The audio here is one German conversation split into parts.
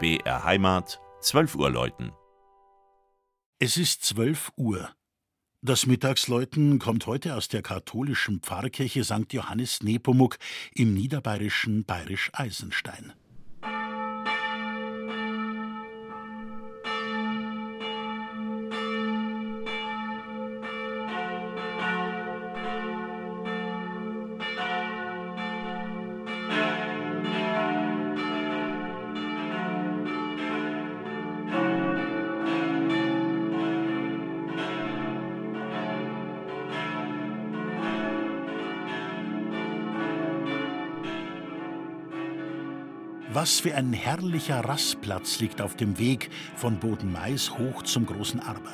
BR Heimat, 12 Uhr läuten. Es ist 12 Uhr. Das Mittagsläuten kommt heute aus der katholischen Pfarrkirche St. Johannes Nepomuk im niederbayerischen Bayerisch Eisenstein. Was für ein herrlicher Rastplatz liegt auf dem Weg von Bodenmais hoch zum großen Arber.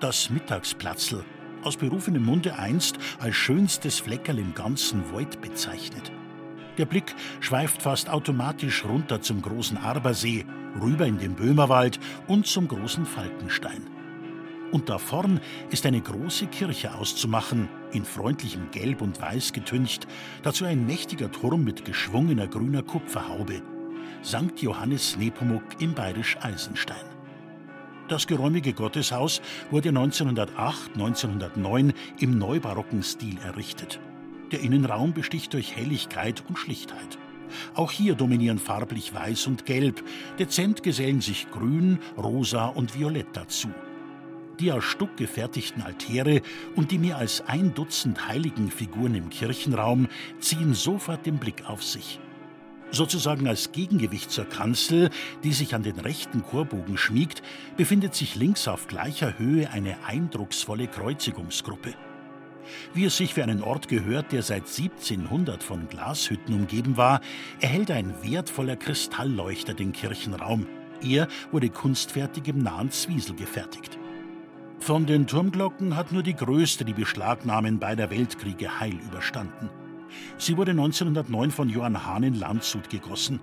Das Mittagsplatzl, aus berufenem Munde einst als schönstes Fleckerl im ganzen Wald bezeichnet. Der Blick schweift fast automatisch runter zum großen Arbersee, rüber in den Böhmerwald und zum großen Falkenstein. Und da vorn ist eine große Kirche auszumachen, in freundlichem Gelb und Weiß getüncht, dazu ein mächtiger Turm mit geschwungener grüner Kupferhaube. St. Johannes Nepomuk im Bayerisch Eisenstein. Das geräumige Gotteshaus wurde 1908, 1909 im neubarocken Stil errichtet. Der Innenraum besticht durch Helligkeit und Schlichtheit. Auch hier dominieren farblich Weiß und Gelb. Dezent gesellen sich Grün, Rosa und Violett dazu. Die aus Stuck gefertigten Altäre und die mehr als ein Dutzend Heiligenfiguren im Kirchenraum ziehen sofort den Blick auf sich. Sozusagen als Gegengewicht zur Kanzel, die sich an den rechten Chorbogen schmiegt, befindet sich links auf gleicher Höhe eine eindrucksvolle Kreuzigungsgruppe. Wie es sich für einen Ort gehört, der seit 1700 von Glashütten umgeben war, erhält ein wertvoller Kristallleuchter den Kirchenraum. Er wurde kunstfertig im nahen Zwiesel gefertigt. Von den Turmglocken hat nur die größte die Beschlagnahmen beider Weltkriege heil überstanden. Sie wurde 1909 von Johann Hahn in Landshut gegossen.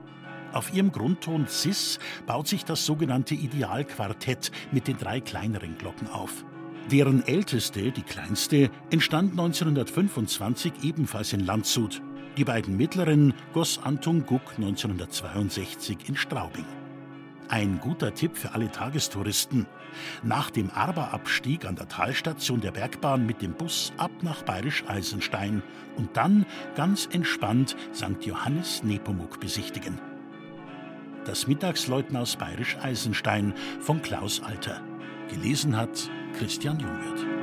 Auf ihrem Grundton Cis baut sich das sogenannte Idealquartett mit den drei kleineren Glocken auf. Deren älteste, die kleinste, entstand 1925 ebenfalls in Landshut. Die beiden mittleren goss Anton Guck 1962 in Straubing. Ein guter Tipp für alle Tagestouristen. Nach dem Arberabstieg an der Talstation der Bergbahn mit dem Bus ab nach Bayerisch Eisenstein und dann ganz entspannt St. Johannes Nepomuk besichtigen. Das Mittagsläuten aus Bayerisch Eisenstein von Klaus Alter. Gelesen hat Christian Jungwirth.